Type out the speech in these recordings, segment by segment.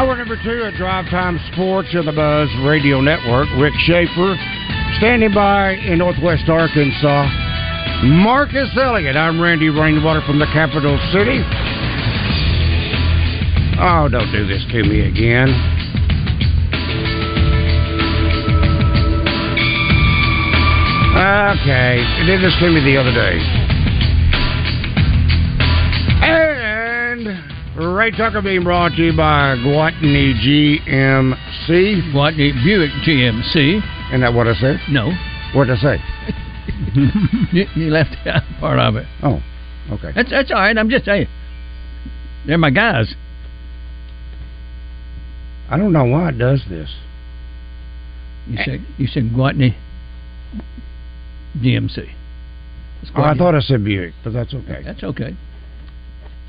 Hour number two at Drive Time Sports of the Buzz Radio Network. Rick Schaefer standing by in Northwest Arkansas. Marcus Elliott. I'm Randy Rainwater from the capital city. Oh, don't do this to me again. Okay, you did this to me the other day. Ray Tucker being brought to you by Gwatney GMC. Gwatney Buick GMC. Isn't that what I said? No. What did I say? you, left out part of it. Oh, okay. That's that's all right. I'm just saying. They're my guys. I don't know why it does this. You said you said Gwatney GMC. Oh, I thought I said Buick, but that's okay. That's okay.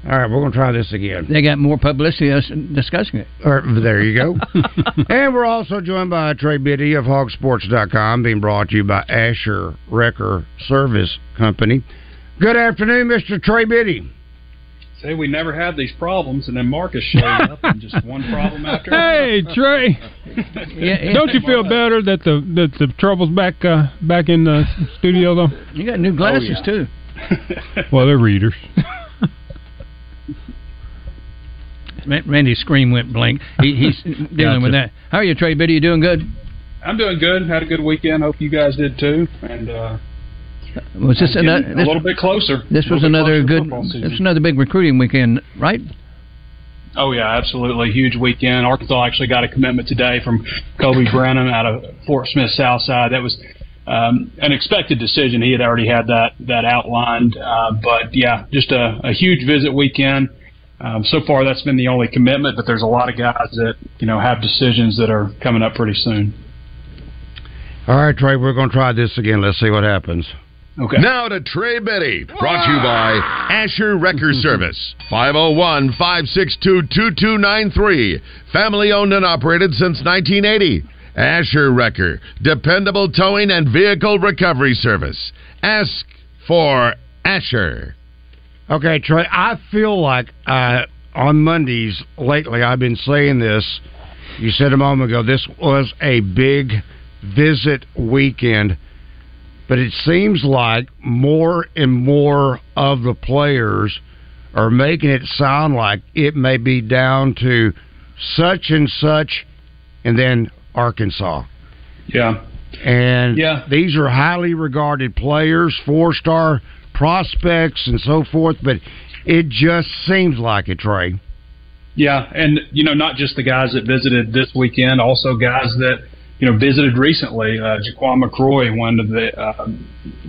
All right, we're going to try this again. They got more publicity us discussing it. All right, there you go. and we're also joined by Trey Biddy of HawgSports.com, being brought to you by Asher Wrecker Service Company. Good afternoon, Mr. Trey Biddy. Say we never had these problems, and then Marcus showed up, and just one problem after another. Hey Trey, Yeah, don't you feel better that the that the trouble's back uh, back in the studio though? You got new glasses yeah. too. Well, they're readers. Ra- Randy's screen went blank. He, he's dealing Gotcha. with that. How are you, Trey Biddy? You doing good? I'm doing good. Had a good weekend. Hope you guys did too. And uh, Was this getting another? a little bit closer. this was another good. This was another big recruiting weekend, right? Oh yeah, absolutely huge weekend. Arkansas actually got a commitment today from Kobe Brennan out of Fort Smith Southside. That was um, an expected decision. He had already had that that outlined, uh, but yeah, just a, a huge visit weekend. Um, so far, that's been the only commitment, but there's a lot of guys that you know have decisions that are coming up pretty soon. All right, Trey, we're going to try this again. Let's see what happens. Okay. Now to Trey Biddy, brought to you by Asher Wrecker Service, 501 562 2293. Family owned and operated since 1980. Asher Wrecker, dependable towing and vehicle recovery service. Ask for Asher. Okay, Trey, I feel like uh, on Mondays lately I've been saying this. You said a moment ago this was a big visit weekend, but it seems like more and more of the players are making it sound like it may be down to such and such and then Arkansas. Yeah. And Yeah. these are highly regarded players, four star prospects, and so forth. But it just seems like it, Trey. Yeah, and you know, not just the guys that visited this weekend, also guys that you know visited recently. Uh, Jaquan McCroy, one of the uh,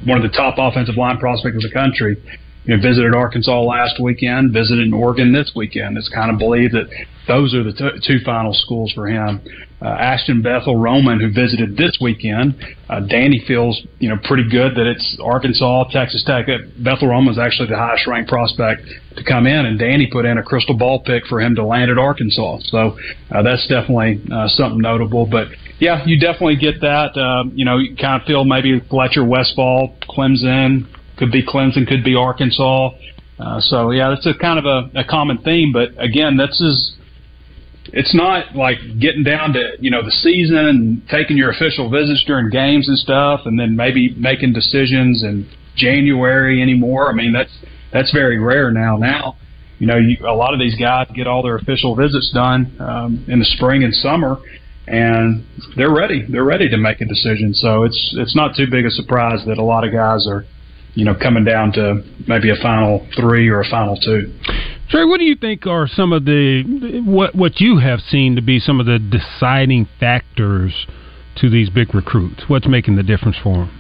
one of the top offensive line prospects of the country, you know, visited Arkansas last weekend, visited Oregon this weekend. It's kind of believed that those are the t- two final schools for him. Uh, Ashton Bethel Roman, who visited this weekend, uh, Danny feels you know pretty good that it's Arkansas, Texas Tech. Uh, Bethel Roman is actually the highest ranked prospect to come in, and Danny put in a crystal ball pick for him to land at Arkansas. So uh, that's definitely uh, something notable. But yeah, you definitely get that. Uh, you know, you kind of feel maybe Fletcher, Westphal, Clemson could be Clemson, could be Arkansas. Uh, so yeah, that's a kind of a, a common theme. But again, this is it's not like getting down to you know the season and taking your official visits during games and stuff, and then maybe making decisions in January anymore. I mean that's that's very rare now. Now you know, you, a lot of these guys get all their official visits done um, in the spring and summer, and they're ready. They're ready to make a decision. So it's it's not too big a surprise that a lot of guys are, you know, coming down to maybe a final three or a final two. Trey, what do you think are some of the what what you have seen to be some of the deciding factors to these big recruits? What's making the difference for them?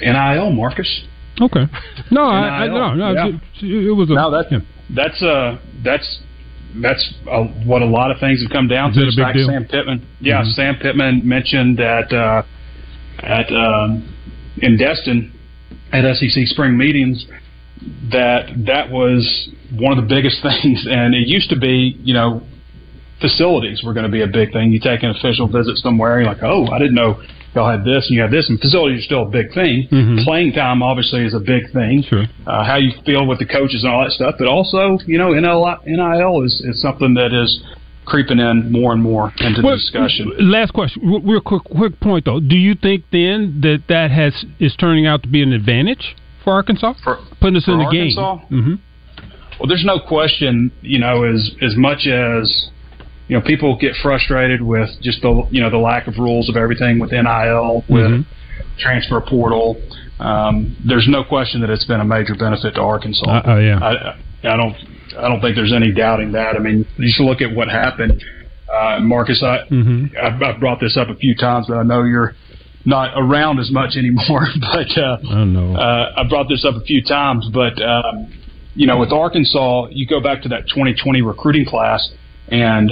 NIL, Marcus. Okay. No, I, I, no, no. Yeah. It, it was a, No, that's yeah. that's uh that's that's uh, what a lot of things have come down Is to. a It's big like deal? Sam Pittman, yeah, Mhm. Sam Pittman mentioned that uh, at um, in Destin at SEC spring meetings that that was one of the biggest things, and it used to be, you know, facilities were going to be a big thing. You take an official visit somewhere, you're like, oh, I didn't know y'all had this and you have this, and facilities are still a big thing. Mhm. Playing time obviously is a big thing Sure. uh, how you feel with the coaches and all that stuff. But also, you know, NIL, NIL is, is something that is creeping in more and more into the discussion. Last question, real- quick, quick point though. Do you think then that that has is turning out to be an advantage for Arkansas, For, putting us in the Arkansas? game? hmm well, there's no question, you know, as as much as you know, people get frustrated with just the you know the lack of rules of everything with NIL, with Mhm. transfer portal. Um, there's no question that it's been a major benefit to Arkansas. Uh, oh yeah. I, I don't I don't think there's any doubting that. I mean, you just look at what happened, uh, Marcus. I, hmm I've, I've brought this up a few times, but I know you're not around as much anymore. But uh, I don't know. uh, I brought this up a few times. But um, you know, with Arkansas, you go back to that 2020 recruiting class, and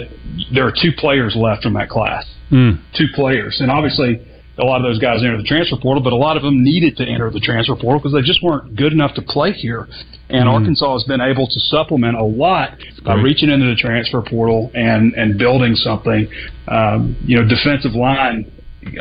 there are two players left from that class. Mm. Two players, and obviously. A lot of those guys entered the transfer portal, but a lot of them needed to enter the transfer portal because they just weren't good enough to play here. And Mhm. Arkansas has been able to supplement a lot by reaching into the transfer portal and and building something. Um, you know, defensive line.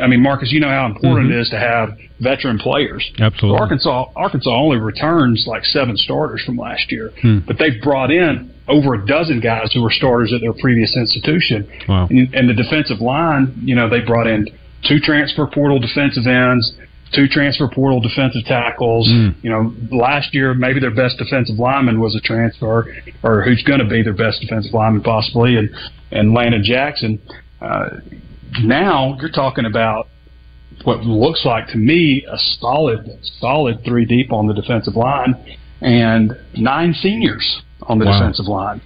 I mean, Marcus, you know how important Mhm. it is to have veteran players. Absolutely. Arkansas Arkansas only returns like seven starters from last year, Hmm. but they've brought in over a dozen guys who were starters at their previous institution. Wow. And, and the defensive line, you know, they brought in two transfer portal defensive ends, two transfer portal defensive tackles. Mm. You know, last year maybe their best defensive lineman was a transfer, or who's going to be their best defensive lineman possibly, and and Landon Jackson. Uh, now you're talking about what looks like to me a solid, solid three deep on the defensive line, and nine seniors on the Wow. defensive line.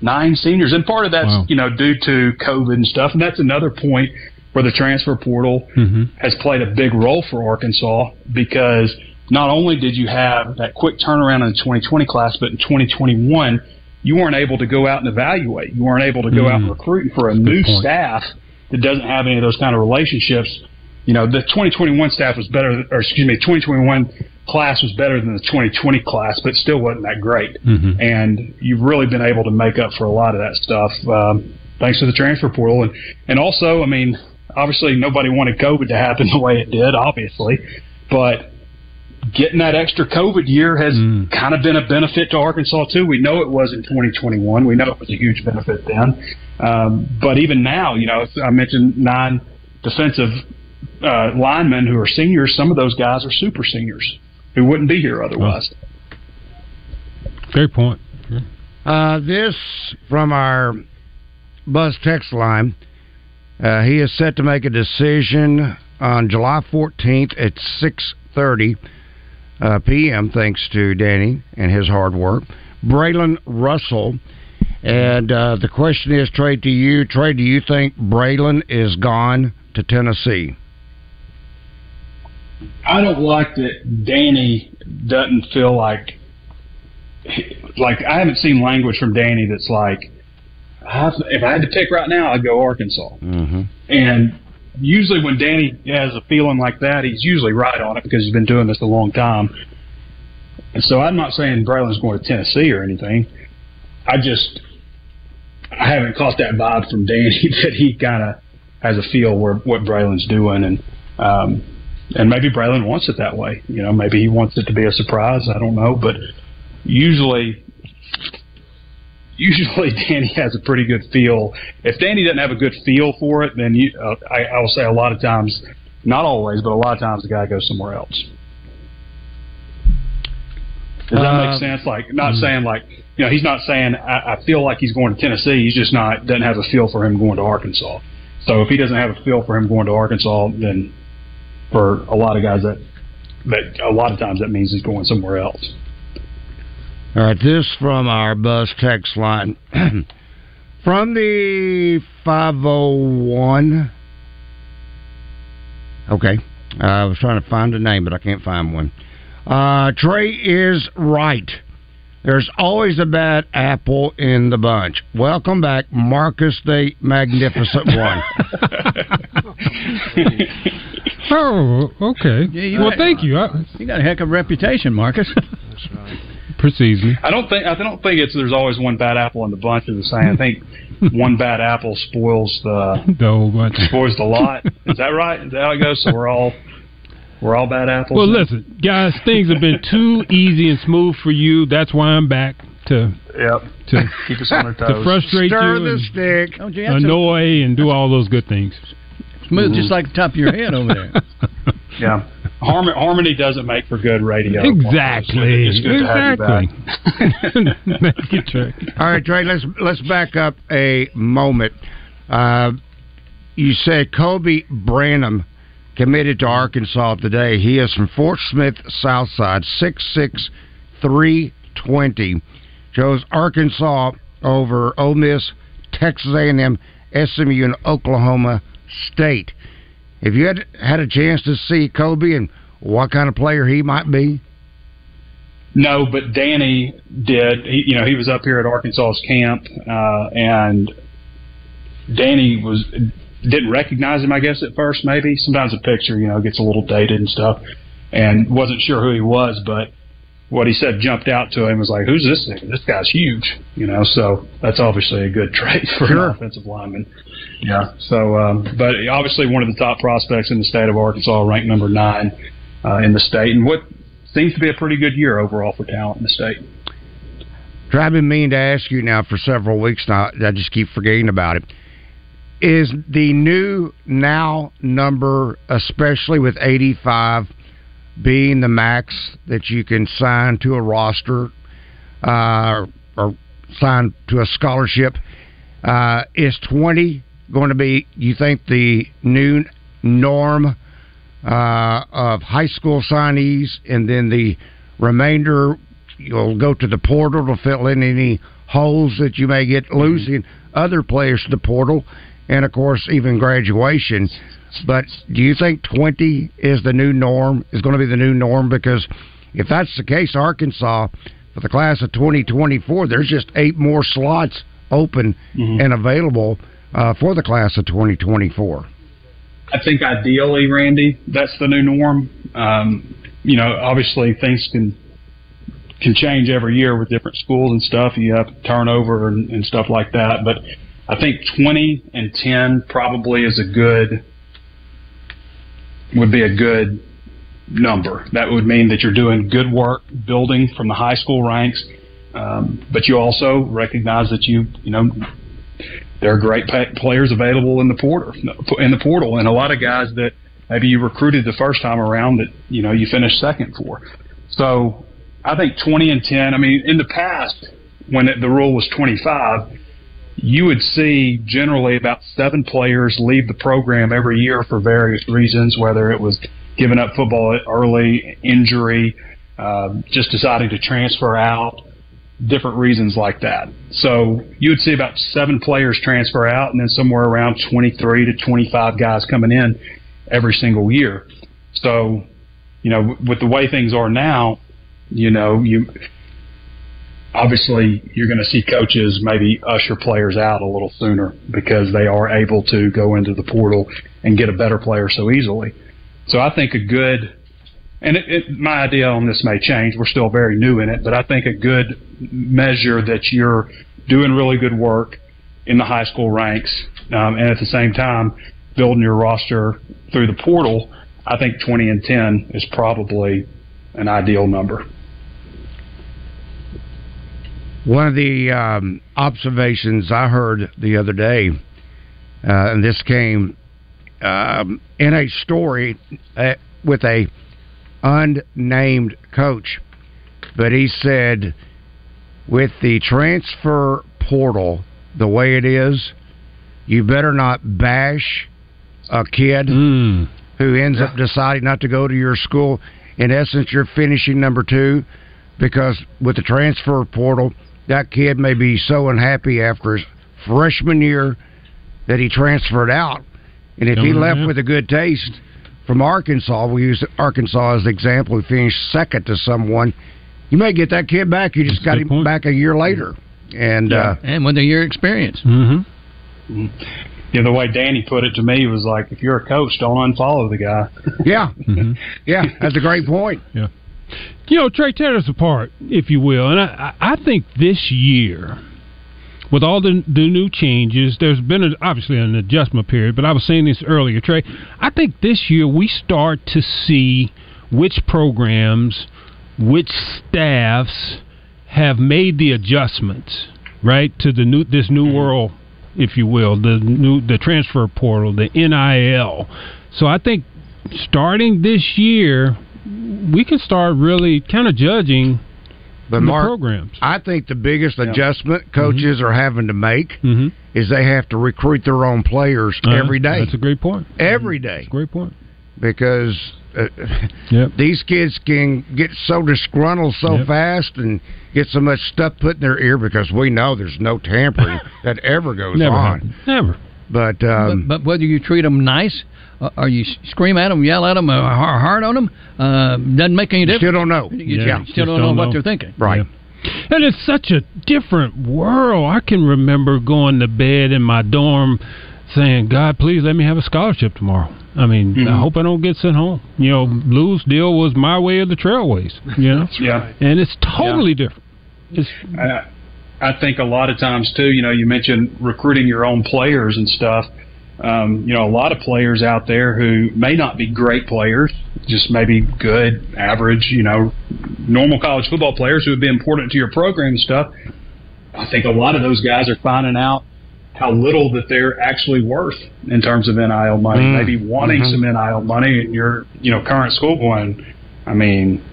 Nine seniors, and part of that's Wow. you know due to COVID and stuff, and that's another point where the transfer portal hmm has played a big role for Arkansas because not only did you have that quick turnaround in the 2020 class, but in 2021 you weren't able to go out and evaluate. You weren't able to go out and Mm. recruit for a That's new staff that doesn't have any of those kind of relationships. You know, the 2021 staff was better, or excuse me, 2021 class was better than the 2020 class, but still wasn't that great. hmm And you've really been able to make up for a lot of that stuff um, thanks to the transfer portal. And, and also, I mean, obviously nobody wanted COVID to happen the way it did, obviously, but getting that extra COVID year has Mm. kind of been a benefit to Arkansas too. We know it was in 2021. We know it was a huge benefit then. Um, but even now, you know, I mentioned nine defensive uh, linemen who are seniors. Some of those guys are super seniors who wouldn't be here otherwise. Great point. Uh, this from our Buzz text line. Uh, he is set to make a decision on July 14th at 6:30 uh, p.m. Thanks to Danny and his hard work. Braylon Russell, and uh, the question is, Trey, to you, Trey, do you think Braylon is gone to Tennessee? I don't like that Danny doesn't feel like like I haven't seen language from Danny that's like I if I had to pick right now I'd go Arkansas. Mm-hmm. And usually when Danny has a feeling like that, he's usually right on it because he's been doing this a long time. And so I'm not saying Braylon's going to Tennessee or anything. I just I haven't caught that vibe from Danny that he kind of has a feel where what Braylon's doing and um, and maybe Braylon wants it that way. You know, maybe he wants it to be a surprise. I don't know, but usually usually Danny has a pretty good feel. If Danny doesn't have a good feel for it, then you, uh, I, I will say a lot of times, not always, but a lot of times the guy goes somewhere else. Does that make sense? Like, not mm. saying like, you know, he's not saying I, I feel like he's going to Tennessee. He's just not doesn't have a feel for him going to Arkansas. So if he doesn't have a feel for him going to Arkansas, then for a lot of guys that that a lot of times that means he's going somewhere else. All right, this from our Buzz text line. from the 501. Okay. Uh, I was trying to find a name, but I can't find one. Uh, Trey is right. There's always a bad apple in the bunch. Welcome back, Marcus the Magnificent One. Oh, okay. Yeah, well, got- thank you. I, You got a heck of a reputation, Marcus. Precedes me. I don't think I don't think it's there's always one bad apple in the bunch. of the saying, I think one bad apple spoils the The whole bunch. spoils the lot. Is that right? Is that how it goes? So we're all we're all bad apples. Well, now? listen, guys, things have been too easy and smooth for you. That's why I'm back to Yep. to Keep us on our toes, to frustrate Stir you the and stick. Don't you have to annoy and do all those good things. smooth just mm-hmm. like the top of your head over there? Yeah. Harmony, harmony doesn't make for good radio. Exactly. It's good to have Exactly. Thank you, Trey. All right, Trey. Let's let's back up a moment. Uh, you said Kobe Branham committed to Arkansas today. He is from Fort Smith, Southside, six six three twenty. Chose Arkansas over Ole Miss, Texas A and M, SMU, and Oklahoma State. Have you had had a chance to see Kobe and what kind of player he might be? No, but Danny did. He, you know, he was up here at Arkansas's camp, uh, and Danny was didn't recognize him. I guess at first, maybe sometimes a picture, you know, gets a little dated and stuff, and wasn't sure who he was. But what he said jumped out to him was like, "Who's this thing? This guy's huge," you know. So that's obviously a good trait for Sure. an offensive lineman. Yeah. So, um, but obviously one of the top prospects in the state of Arkansas, ranked number nine uh, in the state, and what seems to be a pretty good year overall for talent in the state. I've been meaning to ask you now for several weeks now. I just keep forgetting about it. Is the new now number, especially with 85 being the max that you can sign to a roster uh, or sign to a scholarship, uh, is 20 going to be, you think, the new norm uh, of high school signees and then the remainder you'll go to the portal to fill in any holes that you may get losing other players to the portal, and of course even graduation. But do you think twenty is the new norm? Is going to be the new norm? Because if that's the case, Arkansas for the class of twenty twenty four, there's just eight more slots open and available uh, for the class of twenty twenty four. I think ideally, Randy, that's the new norm. Um, you know, obviously things can can change every year with different schools and stuff. You have turnover and, and stuff like that. But I think 20 and 10 probably is a good would be a good number. That would mean that you're doing good work building from the high school ranks, um, but you also recognize that you you know there are great players available in the portal in the portal, and a lot of guys that maybe you recruited the first time around that you know you finished second for. So I think 20 and 10. I mean, in the past when it, the rule was 25, you would see generally about seven players leave the program every year for various reasons, whether it was giving up football early, injury, uh, just deciding to transfer out, different reasons like that. So you would see about seven players transfer out, and then somewhere around 23 to 25 guys coming in every single year. So, you know, with the way things are now, you know, you obviously you're going to see coaches maybe usher players out a little sooner because they are able to go into the portal and get a better player so easily. So I think a good, and it, it, my idea on this may change. We're still very new in it, but I think a good measure that you're doing really good work in the high school ranks, um, and at the same time building your roster through the portal. I think 20 and 10 is probably an ideal number. One of the um, observations I heard the other day, uh, and this came um, in a story uh, with a unnamed coach, but he said with the transfer portal the way it is, you better not bash a kid Mm. who ends up deciding not to go to your school. In essence, you're finishing number two because with the transfer portal, that kid may be so unhappy after his freshman year that he transferred out. And if he Mhm. left with a good taste from Arkansas, we use Arkansas as the example, he finished second to someone, you may get that kid back. You just got him point. back a year later. And uh, and with a year experience. hmm You know, the way Danny put it to me was like, if you're a coach, don't unfollow the guy. yeah, hmm yeah, that's a great point. You know, Trey, tear us apart, if you will. And I, I I think this year, with all the the new changes, there's been a, obviously an adjustment period. But I was saying this earlier, Trey. I think this year we start to see which programs, which staffs have made the adjustments right to the new this new mm-hmm. world, if you will, the new the transfer portal, the NIL. So I think starting this year, we can start really kind of judging But the Mark, programs. I think the biggest adjustment coaches are having to make Mm-hmm. is they have to recruit their own players every day, That's a great point. every day, Great point. because uh, Yep. these kids can get so disgruntled so Yep. fast and get so much stuff put in their ear because we know there's no tampering that ever goes Never on. happened. Never. But, um, but, but whether you treat them nice, uh, or you scream at them, yell at them, or hard on them, uh, doesn't make any you difference. still don't know. You Yeah, still just don't know don't what know. they're thinking. Right. And it's such a different world. I can remember going to bed in my dorm saying, God, please let me have a scholarship tomorrow. I mean, Mm-hmm. I hope I don't get sent home. You know, Lou's deal was my way of the trailways, you know? Yeah. And it's totally different. It's, I, I think a lot of times too, you know, you mentioned recruiting your own players and stuff. Um, you know, a lot of players out there who may not be great players, just maybe good, average, you know, normal college football players who would be important to your program and stuff. I think a lot of those guys are finding out how little that they're actually worth in terms of NIL money. Mm. Maybe wanting some NIL money in your, you know, current school going, I mean,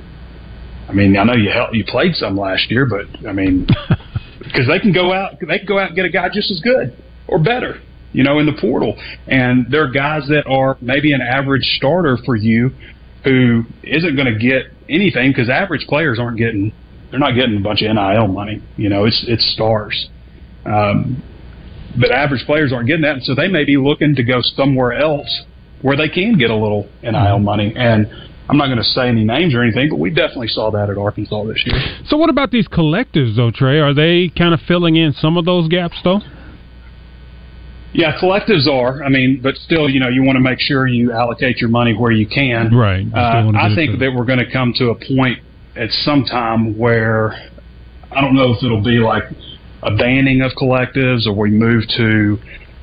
I mean, I know you helped, you played some last year, but I mean, because they can go out, they can go out and get a guy just as good or better, you know, in the portal. And there are guys that are maybe an average starter for you, who isn't going to get anything because average players aren't getting, they're not getting a bunch of NIL money. You know, it's it's stars. Um, but average players aren't getting that, and so they may be looking to go somewhere else where they can get a little NIL money. And I'm not going to say any names or anything, but we definitely saw that at Arkansas this year. so, what about these collectives, though, Trey? Are they kind of filling in some of those gaps, though? Yeah, collectives are. I mean, but still, you know, you want to make sure you allocate your money where you can. Right. Uh, I think to- that we're going to come to a point at some time where I don't know if it'll be like a banning of collectives or we move to,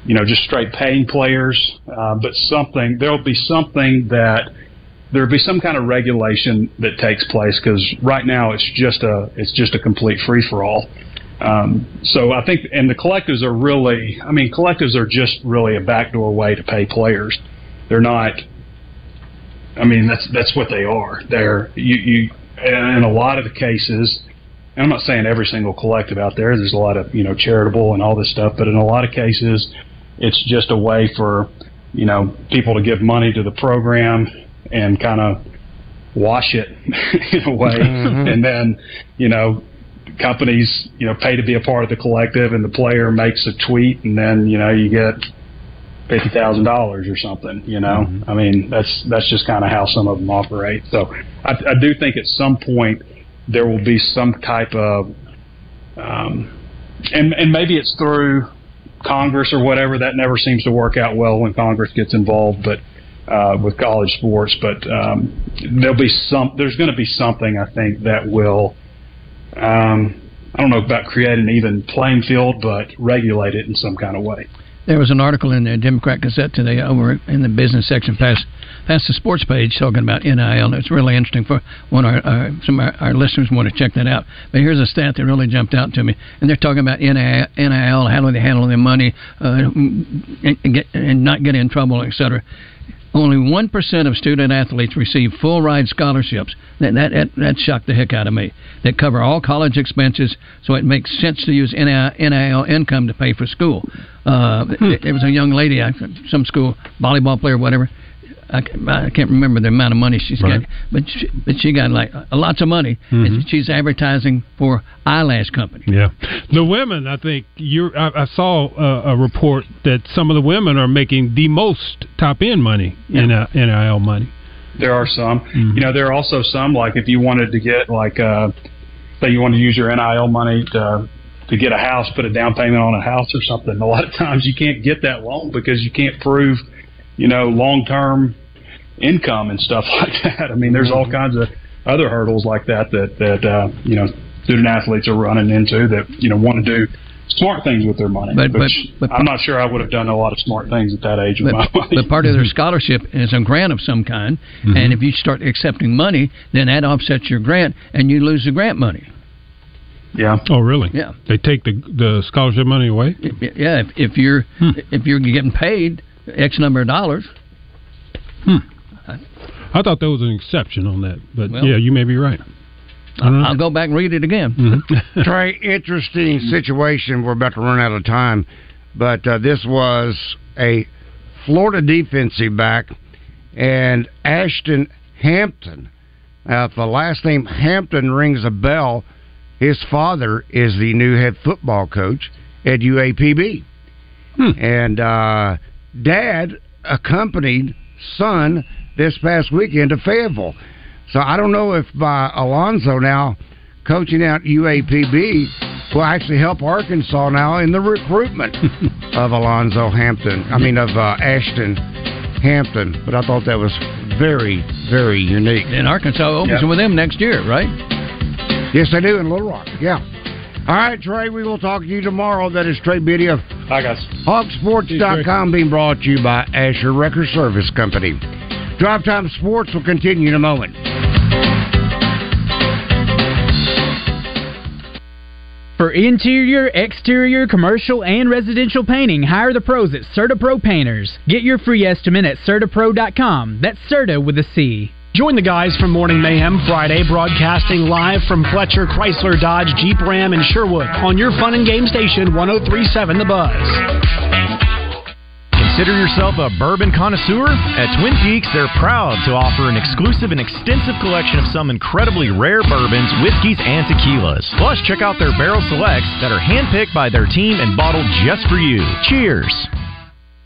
you know, just straight paying players, uh, but something there'll be something that there'll be some kind of regulation that takes place because right now it's just a it's just a complete free for all. Um, so I think, and the collectives are really, I mean, collectives are just really a backdoor way to pay players. They're not. I mean, that's that's what they are. They're you you, in a lot of the cases, and I'm not saying every single collective out there. There's a lot of you know charitable and all this stuff, but in a lot of cases, it's just a way for you know people to give money to the program and kind of wash it in a way, and then you know companies you know pay to be a part of the collective, and the player makes a tweet, and then you know you get fifty thousand dollars or something. You know, I mean that's that's just kind of how some of them operate. So I, I do think at some point there will be some type of, um, and and maybe it's through Congress or whatever. That never seems to work out well when Congress gets involved, but. Uh, with college sports, but um, there'll be some. There's going to be something I think that will um, I don't know about create an even playing field, but regulate it in some kind of way. There was an article in the Democrat Gazette today over in the business section past past the sports page talking about NIL. It's really interesting for one our, uh, some of our, our listeners want to check that out. But here's a stat that really jumped out to me, and they're talking about NIL, NIL how do they handle their money, uh, and, get, and not get in trouble, et cetera. Only 1% of student athletes receive full ride scholarships. That, that, that, that shocked the heck out of me. That cover all college expenses, so it makes sense to use NIL income to pay for school. Uh, hmm. There was a young lady, some school, volleyball player, whatever. I, I can't remember the amount of money she's right. got, but she, but she got like uh, lots of money, mm-hmm. and she's advertising for eyelash company. Yeah, the women. I think you. I, I saw a, a, report that some of the women are making the most top end money yeah. in uh, NIL money. There are some. Mm-hmm. You know, there are also some like if you wanted to get like, uh, say, you want to use your NIL money to to get a house, put a down payment on a house or something. A lot of times you can't get that loan because you can't prove, you know, long term income and stuff like that. I mean, there's all mm-hmm. kinds of other hurdles like that that that uh, you know student athletes are running into that you know want to do smart things with their money. But, but, but I'm not sure I would have done a lot of smart things at that age but, my money. But part of their scholarship is a grant of some kind, mm-hmm. and if you start accepting money, then that offsets your grant, and you lose the grant money. Yeah. Oh, really? Yeah. They take the the scholarship money away. Yeah. If, if you're hmm. if you're getting paid X number of dollars. Hmm. I thought there was an exception on that, but well, yeah, you may be right. I'll go back and read it again. Mm-hmm. Trey, interesting situation. We're about to run out of time, but uh, this was a Florida defensive back, and Ashton Hampton. Now, if the last name Hampton rings a bell, his father is the new head football coach at UAPB, hmm. and uh, dad accompanied son this past weekend to Fayetteville. So I don't know if uh, Alonzo now coaching out UAPB will actually help Arkansas now in the recruitment of Alonzo Hampton. I mean of uh, Ashton Hampton. But I thought that was very very unique. And Arkansas opens with them next year, right? Yes, they do in Little Rock. Yeah. All right, Trey, we will talk to you tomorrow. That is Trey Biddy of Hi, guys. HawgSports.com being brought to you by Asher Wrecker Service Company. Drive Time Sports will continue in a moment. For interior, exterior, commercial, and residential painting, hire the pros at CertaPro Painters. Get your free estimate at CertaPro.com. That's Certa with a C. Join the guys from Morning Mayhem Friday, broadcasting live from Fletcher, Chrysler, Dodge, Jeep, Ram, and Sherwood on your fun and game station 1037 The Buzz. Consider yourself a bourbon connoisseur? At Twin Peaks, they're proud to offer an exclusive and extensive collection of some incredibly rare bourbons, whiskeys, and tequilas. Plus, check out their barrel selects that are handpicked by their team and bottled just for you. Cheers!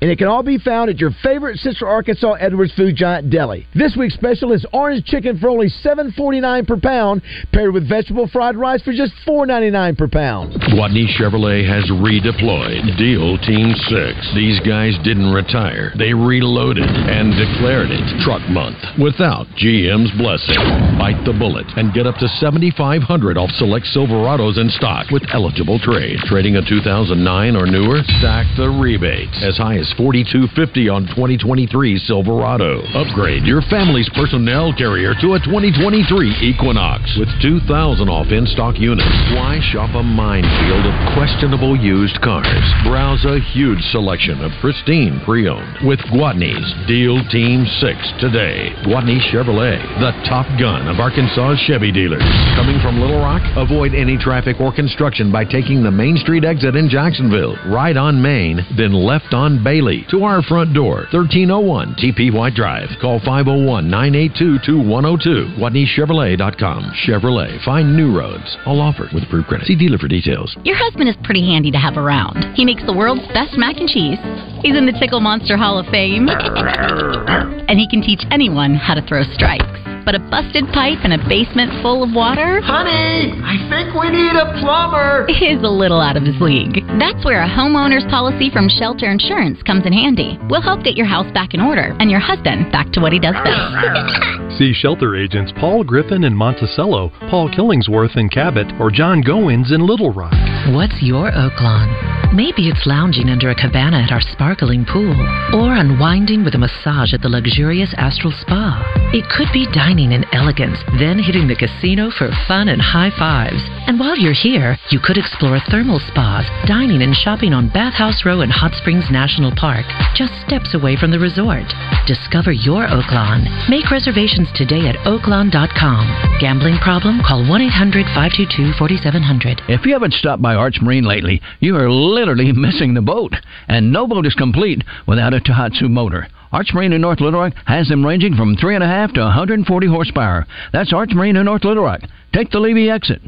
and it can all be found at your favorite Central Arkansas Edwards Food Giant Deli. This week's special is orange chicken for only $7.49 per pound, paired with vegetable fried rice for just $4.99 per pound. Gwatney Chevrolet has redeployed Deal Team 6. These guys didn't retire. They reloaded and declared it Truck Month without GM's blessing. Bite the bullet and get up to 7500 off select Silverados in stock with eligible trade. Trading a 2009 or newer? Stack the rebates as high as is 4250 on 2023 Silverado. Upgrade your family's personnel carrier to a 2023 Equinox with 2000 off in-stock units. Why shop a minefield of questionable used cars? Browse a huge selection of pristine pre-owned with Gwatney's Deal Team 6 today. Gwatney Chevrolet, the top gun of Arkansas Chevy dealers. Coming from Little Rock, avoid any traffic or construction by taking the Main Street exit in Jacksonville, right on Main, then left on Bay Bailey to our front door, 1301 TP White Drive. Call 501 982 2102. GwatneyChevrolet.com. Chevrolet. Find new roads. All offered with approved credit. See dealer for details. Your husband is pretty handy to have around. He makes the world's best mac and cheese. He's in the Tickle Monster Hall of Fame. and he can teach anyone how to throw strikes. But a busted pipe and a basement full of water? Honey, I think we need a plumber. Is a little out of his league. That's where a homeowner's policy from Shelter Insurance comes in handy. We'll help get your house back in order and your husband back to what he does best. See shelter agents Paul Griffin in Monticello, Paul Killingsworth in Cabot, or John Goins in Little Rock. What's your Oaklawn? Maybe it's lounging under a cabana at our sparkling pool, or unwinding with a massage at the luxurious Astral Spa. It could be dining in elegance, then hitting the casino for fun and high fives. And while you're here, you could explore thermal spas, dining and shopping on Bathhouse Row and Hot Springs National Park, just steps away from the resort. Discover your Oaklawn. Make reservations today at oaklawn.com. Gambling problem? Call 1 800 522 4700. If you haven't stopped by Arch Marine lately, you are literally missing the boat. And no boat is complete without a Tohatsu motor. Arch Marine in North Little Rock has them ranging from 3.5 to 140 horsepower. That's Arch Marine in North Little Rock. Take the Levy exit.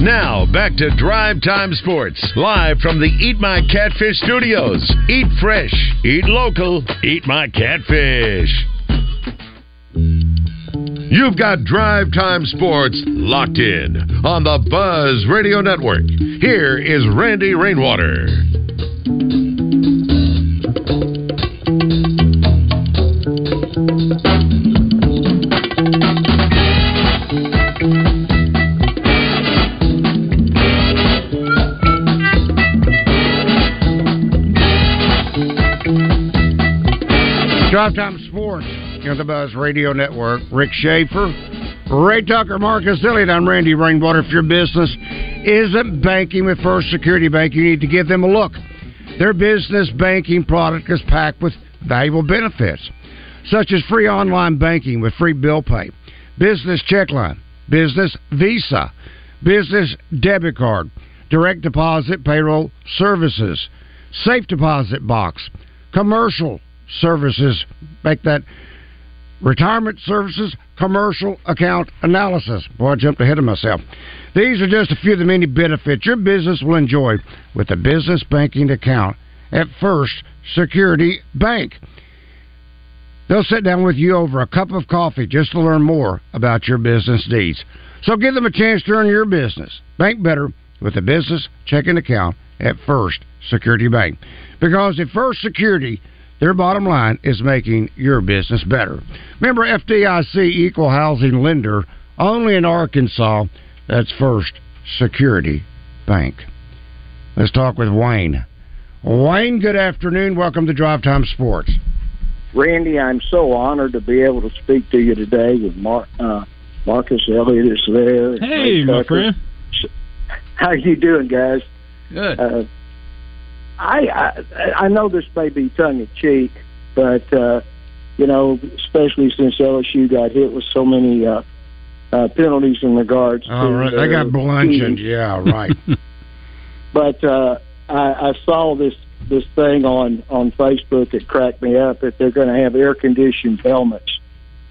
Now, back to Drive Time Sports, live from the Eat My Catfish studios. Eat fresh, eat local, eat my catfish. You've got Drive Time Sports locked in on the Buzz Radio Network. Here is Randy Rainwater. Drive Time Sports on the Buzz Radio Network. Rick Schaefer, Ray Tucker, Marcus Elliott. I'm Randy Rainwater. If your business isn't banking with First Security Bank, you need to give them a look. Their business banking product is packed with valuable benefits, such as free online banking with free bill pay, business check line, business visa, business debit card, direct deposit payroll services, safe deposit box, commercial services, make that retirement services, commercial account analysis. Boy, I jumped ahead of myself. These are just a few of the many benefits your business will enjoy with a business banking account at First Security Bank. They'll sit down with you over a cup of coffee just to learn more about your business needs. So give them a chance to earn your business. Bank better with a business checking account at First Security Bank. Because at First Security, their bottom line is making your business better. Remember FDIC equal housing lender only in Arkansas. That's First Security Bank. Let's talk with Wayne. Wayne, good afternoon. Welcome to Drive Time Sports. Randy, I'm so honored to be able to speak to you today with Mar- uh, Marcus Elliott is there. Hey, my friend. How you doing, guys? Good. Uh, I, I I know this may be tongue in cheek, but uh, you know, especially since LSU got hit with so many uh, uh, penalties in regards. All to right, they got bludgeoned. Yeah, right. But uh, I, I saw this this thing on on Facebook that cracked me up that they're going to have air conditioned helmets.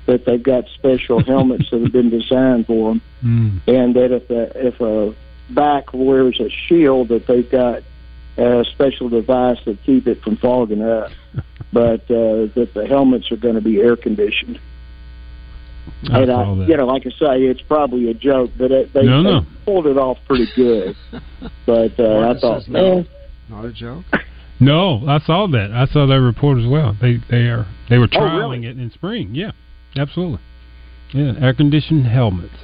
That they've got special helmets that have been designed for them, Mm. and that if a, if a back wears a shield, that they've got a special device to keep it from fogging up. But uh, that the helmets are going to be air conditioned. I and saw I, that. you know, like I say, it's probably a joke, but it, they, No, they pulled it off pretty good. But uh, I Marcus thought, no. man, Not a joke. No, I saw that. I saw that report as well. They they are they were Oh, trialing really? it in spring. Yeah, absolutely. Yeah, air conditioned helmets.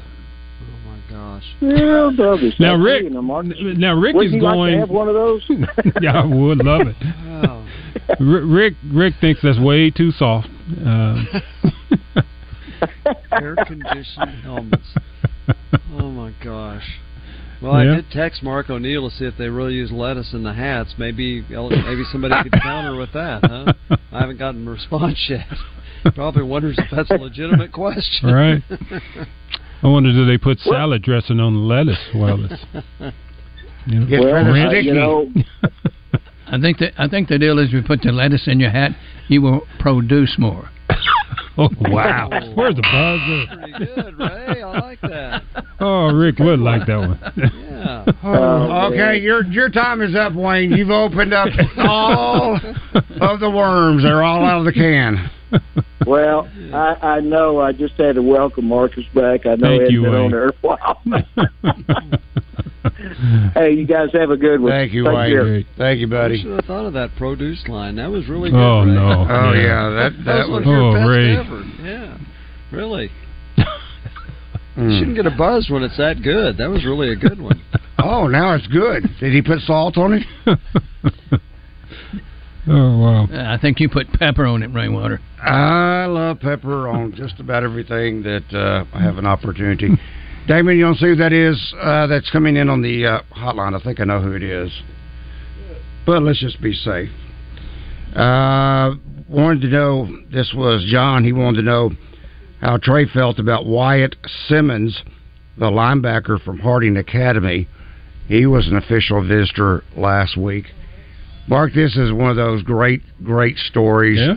My gosh. yeah, brothers. Now Rick, now, Rick would is going. like to have one of those? yeah, I would love it. Oh. Rick Rick thinks that's way too soft. Um, Air conditioned helmets. Oh my gosh. Well, Yeah. I did text Mark O'Neill to see if they really use lettuce in the hats. Maybe maybe somebody could counter with that, huh? I haven't gotten a response yet. Probably wonders if that's a legitimate question. Right. I wonder do they put salad dressing on the lettuce while it's you know, well, uh, you know, I think that I think the deal is, if you put the lettuce in your hat, you will produce more. oh wow! Where's the buzzer? Pretty good, Ray. I like that. Oh, Rick would like that one. Yeah. Oh, okay, your your time is up, Wayne. You've opened up all of the worms. They're all out of the can. well, I, I know. I just had to welcome Marcus back. I know Thank he hadn't you, been Wayne. on there for a while. hey, you guys have a good one. Thank you, Take Wayne. care. Thank you, I buddy. should have thought of that produce line. That was really good. Oh Ray. no! Oh yeah, that That that was one was. of your Oh, best Ray. ever. Yeah. Really. Mm. You shouldn't get a buzz when it's that good. That was really a good one. Oh, now it's good. Did he put salt on it? Oh wow! Uh, I think you put pepper on it, rainwater. I love pepper on just about everything that uh, I have an opportunity. Damon, you want to see who that is uh, that's coming in on the uh, hotline? I think I know who it is. But let's just be safe. Uh, wanted to know, this was John, he wanted to know how Trey felt about Wyatt Simmons, the linebacker from Harding Academy. He was an official visitor last week. Mark, this is one of those great, great stories. Yeah.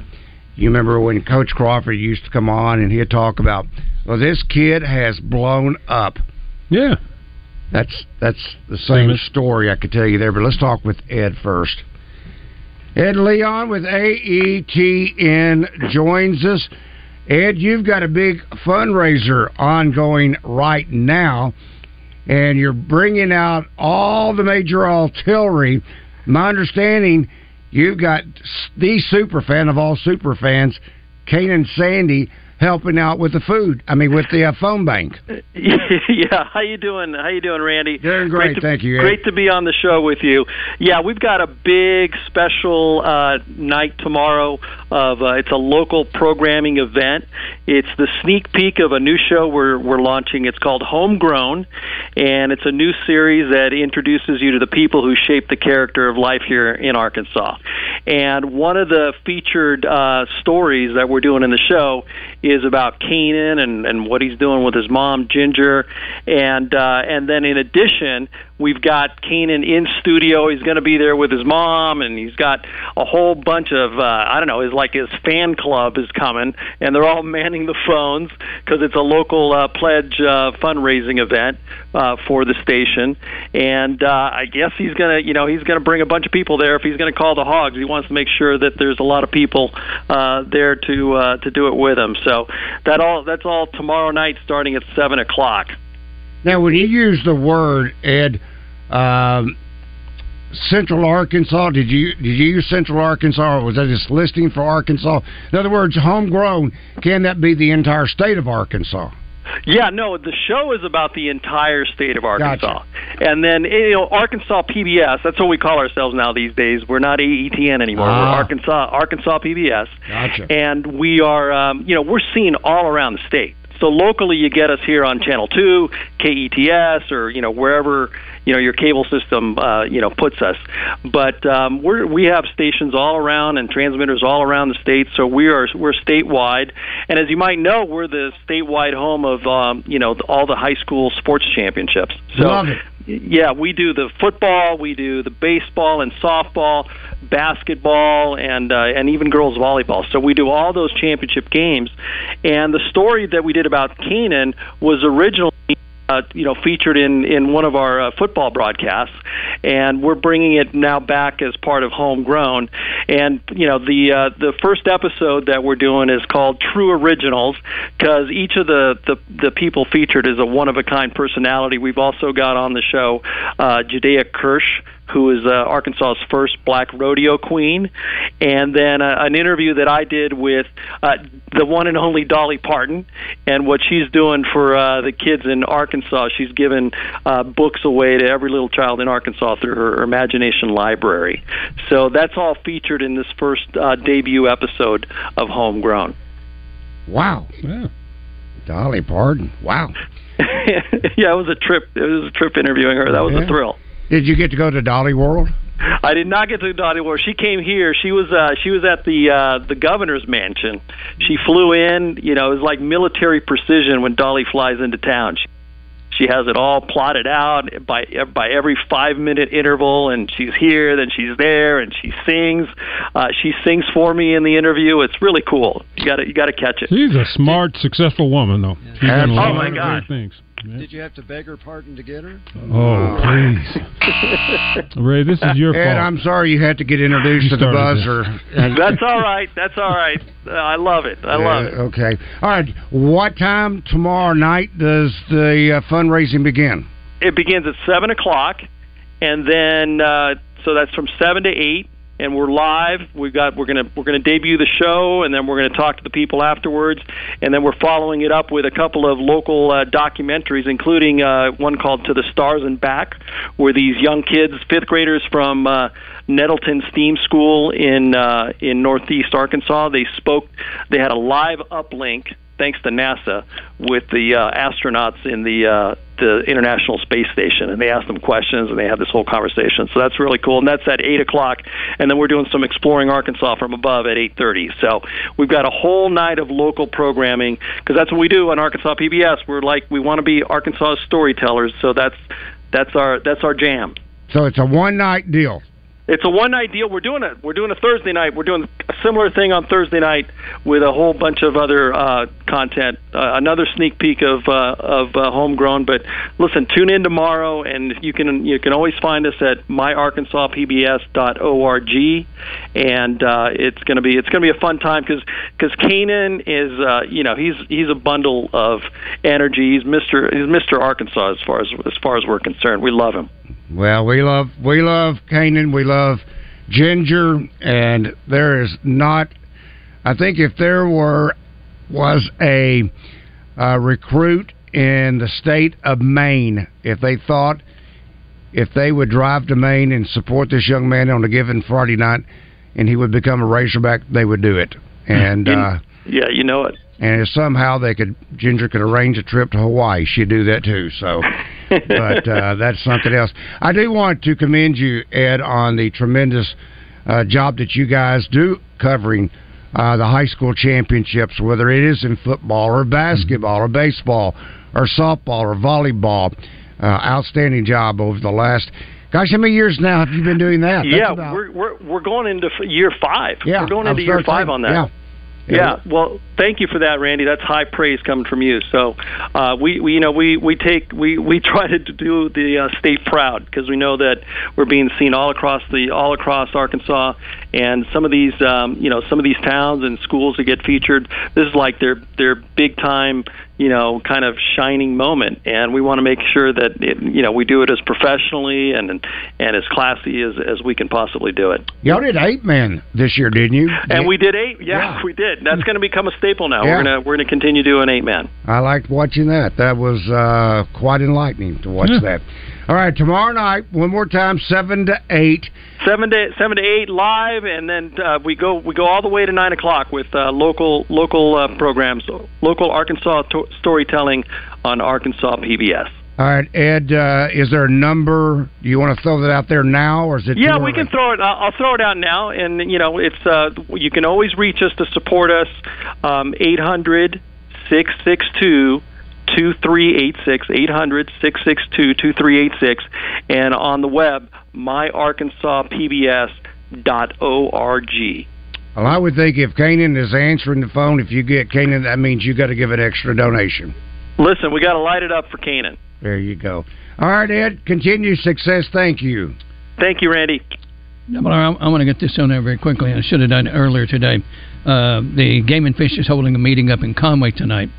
You remember when Coach Crawford used to come on and he'd talk about, well, this kid has blown up. Yeah. That's that's the same Simmons. story I could tell you there, but let's talk with Ed first. Ed Leon with AETN joins us. Ed, you've got a big fundraiser ongoing right now, and you're bringing out all the major artillery. My understanding, you've got the super fan of all super fans, Kanan Sandy, helping out with the food. I mean, with the uh, phone bank. yeah, how you doing? How you doing, Randy? Doing great, to, thank you, Ed. Great to be on the show with you. Yeah, we've got a big special uh, night tomorrow. Of uh, it's a local programming event. It's the sneak peek of a new show we're we're launching. It's called Homegrown, and it's a new series that introduces you to the people who shape the character of life here in Arkansas. And one of the featured uh, stories that we're doing in the show is about Kanan and, and what he's doing with his mom Ginger, and uh, and then in addition we've got Kanan in studio. He's going to be there with his mom, and he's got a whole bunch of uh, I don't know, his like his fan club is coming, and they're all manning the phones because it's a local uh, pledge uh, fundraising event uh, for the station. And uh, I guess he's gonna you know he's gonna bring a bunch of people there if he's going to call the Hogs. He wants to make sure that there's a lot of people uh, there to uh, to do it with him. So that all that's all tomorrow night starting at seven o'clock. Now, when you use the word Ed, um, Central Arkansas, did you did you use Central Arkansas, or was that just listing for Arkansas? In other words, homegrown. Can that be the entire state of Arkansas? Yeah, no, the show is about the entire state of Arkansas. Gotcha. And then, you know, Arkansas PBS, that's what we call ourselves now these days. We're not AETN anymore. Ah. We're Arkansas Arkansas PBS. Gotcha. And we are, um, you know, we're seen all around the state. So locally, you get us here on Channel 2, KETS, or, you know, wherever, you know, your cable system, uh, you know, puts us. But um, we're, we have stations all around and transmitters all around the state, so we are, we're statewide. And as you might know, we're the statewide home of, um, you know, all the high school sports championships. So. Yeah, we do the football, we do the baseball and softball, basketball, and uh, and even girls volleyball. So we do all those championship games. And the story that we did about Canaan was originally. Uh, you know, featured in in one of our uh, football broadcasts, and we're bringing it now back as part of Homegrown. And you know, the uh, the first episode that we're doing is called True Originals because each of the, the the people featured is a one of a kind personality. We've also got on the show uh, Judea Kirsch, who is uh, Arkansas's first black rodeo queen, and then uh, an interview that I did with uh, the one and only Dolly Parton, and what she's doing for uh, the kids in Arkansas. She's given uh, books away to every little child in Arkansas through her Imagination Library. So that's all featured in this first uh, debut episode of Homegrown. Wow. Yeah. Dolly Parton. Wow. yeah, it was a trip. It was a trip interviewing her. That was Yeah. a thrill. Did you get to go to Dollywood? I did not get to Dollywood. She came here. She was uh, she was at the uh, the governor's mansion. She flew in. You know, it was like military precision when Dolly flies into town. She, she has it all plotted out by by every five minute interval, and she's here, then she's there, and she sings. Uh, she sings for me in the interview. It's really cool. You got to you got to catch it. She's a smart, successful woman, though. She's done a Oh, my God. great things. Did you have to beg her pardon to get her? Oh, please. Ray, this is your Ed, fault. I'm sorry you had to get introduced You to the buzzer. That's all right. That's all right. Uh, I love it. I love it. Uh, Okay. All right. What time tomorrow night does the uh, fundraising begin? it begins at seven o'clock, and then uh, so that's from seven to eight. And we're live. We've got we're gonna we're gonna debut the show, and then we're gonna talk to the people afterwards, and then we're following it up with a couple of local uh, documentaries, including uh, one called "To the Stars and Back," where these young kids, fifth graders from uh, Nettleton STEAM School in uh, in Northeast Arkansas, they spoke. They had a live uplink thanks to NASA, with the uh, astronauts in the uh, the International Space Station, and they asked them questions, and they had this whole conversation. So that's really cool, and that's at eight o'clock. And then we're doing some exploring Arkansas from above at eight thirty. So we've got a whole night of local programming because that's what we do on Arkansas PBS. We're like we want to be Arkansas storytellers, so that's that's our that's our jam. So it's a one night deal. It's a one night deal. We're doing it. We're doing a Thursday night. We're doing a similar thing on Thursday night with a whole bunch of other uh, content. Uh, another sneak peek of uh, of uh, homegrown. But listen, tune in tomorrow, and you can you can always find us at myarkansaspbs.org, and uh, it's gonna be it's gonna be a fun time because because Kanan is uh, you know he's he's a bundle of energy. He's Mister he's Mister Arkansas as far as as far as we're concerned. We love him. Well, we love we love Kanan. We love Ginger, and there is not. I think if there were was a uh, recruit in the state of Maine, if they thought if they would drive to Maine and support this young man on a given Friday night, and he would become a Razorback, they would do it. And uh, yeah, you know it. And if somehow they could, Ginger could arrange a trip to Hawaii, she'd do that too. So, but uh, that's something else. I do want to commend you, Ed, on the tremendous uh, job that you guys do covering uh, the high school championships, whether it is in football or basketball or baseball or softball or volleyball. Uh, outstanding job over the last. Gosh, how many years now have you been doing that? That's yeah, about- we're we're we're going into f- year five. Yeah, we're going into year five on that. yeah. Yeah, well, thank you for that, Randy. That's high praise coming from you. So, uh, we, we, you know, we, we take, we, we try to do the uh, state proud because we know that we're being seen all across the, all across Arkansas, and some of these, um, you know, some of these towns and schools that get featured. This is like their, their big time, you know, kind of shining moment, and we want to make sure that, it, you know, we do it as professionally and and as classy as as we can possibly do it. Y'all did eight men this year, didn't you? And we did eight. Yeah, we did. That's going to become a staple now. Yeah. We're gonna we're gonna continue doing eight men. I liked watching that. That was uh, quite enlightening to watch that. All right, tomorrow night, one more time, seven to eight. Seven to seven to eight live, and then uh, we go we go all the way to nine o'clock with uh, local local uh, programs, local Arkansas to- storytelling on Arkansas PBS. All right, Ed, uh, is there a number? Do you want to throw that out there now, or is it? Yeah, we can throw it. I'll I'll throw it out now, and you know, it's uh, you can always reach us to support us. Um, eight hundred six six two. 2386 800 662 2386 and on the web myarkansaspbs.org. Well, I would think if Kanan is answering the phone, if you get Kanan, that means you got to give an extra donation. Listen, we got to light it up for Canaan. There you go. All right, Ed. Continued success. Thank you. Thank you, Randy. Well, I, I want to get this on there very quickly. I should have done it earlier today. Uh, the Game and Fish is holding a meeting up in Conway tonight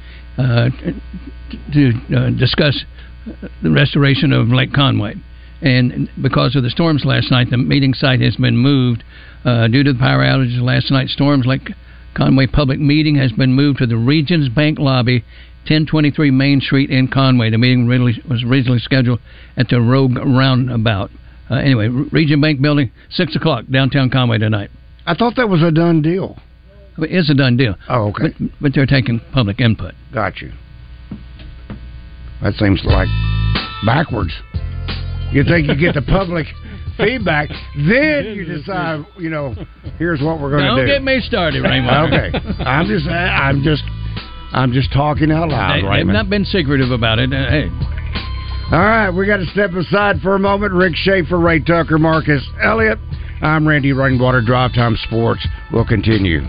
to uh, discuss the restoration of Lake Conway. And because of the storms last night, the meeting site has been moved uh, due to the power outages last night. Storms Lake Conway public meeting has been moved to the Regions Bank lobby, 1023 Main Street in Conway. The meeting was originally scheduled at the Rogue Roundabout. Uh, anyway, Region Bank building, six o'clock downtown Conway tonight. I thought that was a done deal. It's a done deal. Oh, okay. But, but they're taking public input. Got you. That seems like backwards. You think you get the public feedback, then you decide, you know, here's what we're going to do. Don't get me started, Raymond. okay, I'm just, I'm just, I'm just talking out loud, They, they've not been secretive about it. Uh, hey, All right, we got to step aside for a moment. Rick Shaeffer, Ray Tucker, Marcus Elliott. I'm Randy Rainwater. Drive Time Sports will continue.